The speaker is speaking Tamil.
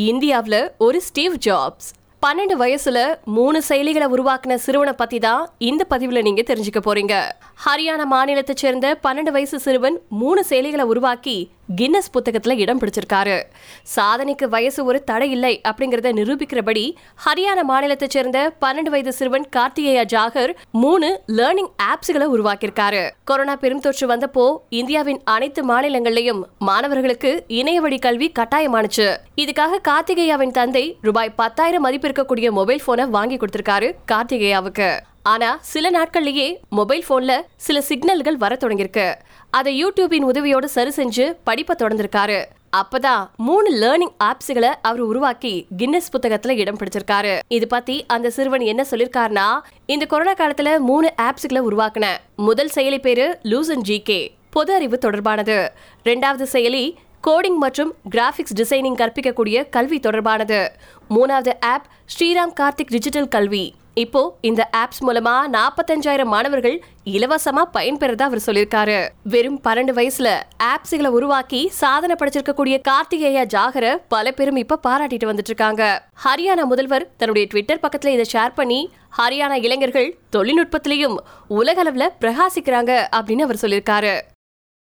இந்தியாவுல ஒரு ஸ்டீவ் ஜாப்ஸ் பன்னெண்டு வயசுல மூணு செயலிகளை உருவாக்குன சிறுவனை பத்தி தான் இந்த பதிவுல நீங்க தெரிஞ்சுக்க போறீங்க. ஹரியானா மாநிலத்தை சேர்ந்த பன்னெண்டு வயசு சிறுவன் மூணு செயலிகளை உருவாக்கி கின்னஸ் புத்தகத்தில் இடம் பிடிச்சிருக்காரு. சாதனைக்கு வயசு ஒரு தடை இல்லை அப்படிங்கிறத நிரூபிக்கிறபடி ஹரியானா மாநிலத்தை சேர்ந்த பன்னெண்டு வயது சிறுவன் கார்த்திகேயா ஜாகர் மூணு லேர்னிங் ஆப்ஸ்களை உருவாக்கியிருக்காரு. கொரோனா பெருந்தொற்று வந்தப்போ இந்தியாவின் அனைத்து மாநிலங்கள்லையும் மாணவர்களுக்கு இணைய வழி கல்வி கட்டாயமானுச்சு. இதுக்காக கார்த்திகேயாவின் தந்தை ரூபாய் பத்தாயிரம் மதிப்பு இருக்கக்கூடிய மொபைல் போனை வாங்கி கொடுத்திருக்காரு கார்த்திகேயாவுக்கு. ஆனா சில நாட்கள்லயே மொபைல் போன்ல சில சிக்னல்கள் வர தொடங்கியிருக்கு. அதை யூடியூபின் உதவியோட சரி செஞ்சு படிப்ப தொடர்ந்திருக்காரு. அப்பதான் மூணு லேர்னிங் ஆப்ஸ்களை அவர் உருவாக்கி கின்னஸ் புத்தகத்துல இடம் பிடிச்சிருக்காரு. இது பத்தி அந்த சிறுவன் என்ன சொல்லிருக்காருன்னா இந்த கொரோனா காலத்துல மூணு ஆப்ஸ்களை உருவாக்குன. முதல் செயலி பேரு லூசன் ஜிகே பொது அறிவு தொடர்பானது. ரெண்டாவது செயலி கோடிங் மற்றும் கிராபிக்ஸ் டிசைனிங் கற்பிக்கக்கூடிய கல்வி தொடர்பானது. மூணாவது ஆப் ஸ்ரீராம் கார்த்திக் டிஜிட்டல் கல்வி. இப்போ இந்த ஆப்ஸ் மூலமா நாற்பத்தஞ்சாயிரம் மாணவர்கள் இலவசமா பயன்பெறதா அவர் சொல்லியிருக்காரு. வெறும் பன்னெண்டு வயசுல ஆப்ஸ்களை உருவாக்கி சாதனை படைச்சிருக்கக்கூடிய கார்த்திகேயா ஜாகர பல பேரும் இப்ப பாராட்டிட்டு வந்துட்டு இருக்காங்க ஹரியானா முதல்வர் தன்னுடைய ட்விட்டர் பக்கத்துல இதை ஷேர் பண்ணி ஹரியானா இளைஞர்கள் தொழில்நுட்பத்திலையும் உலக அளவுல பிரகாசிக்கிறாங்க அப்படின்னு அவர் சொல்லியிருக்காரு.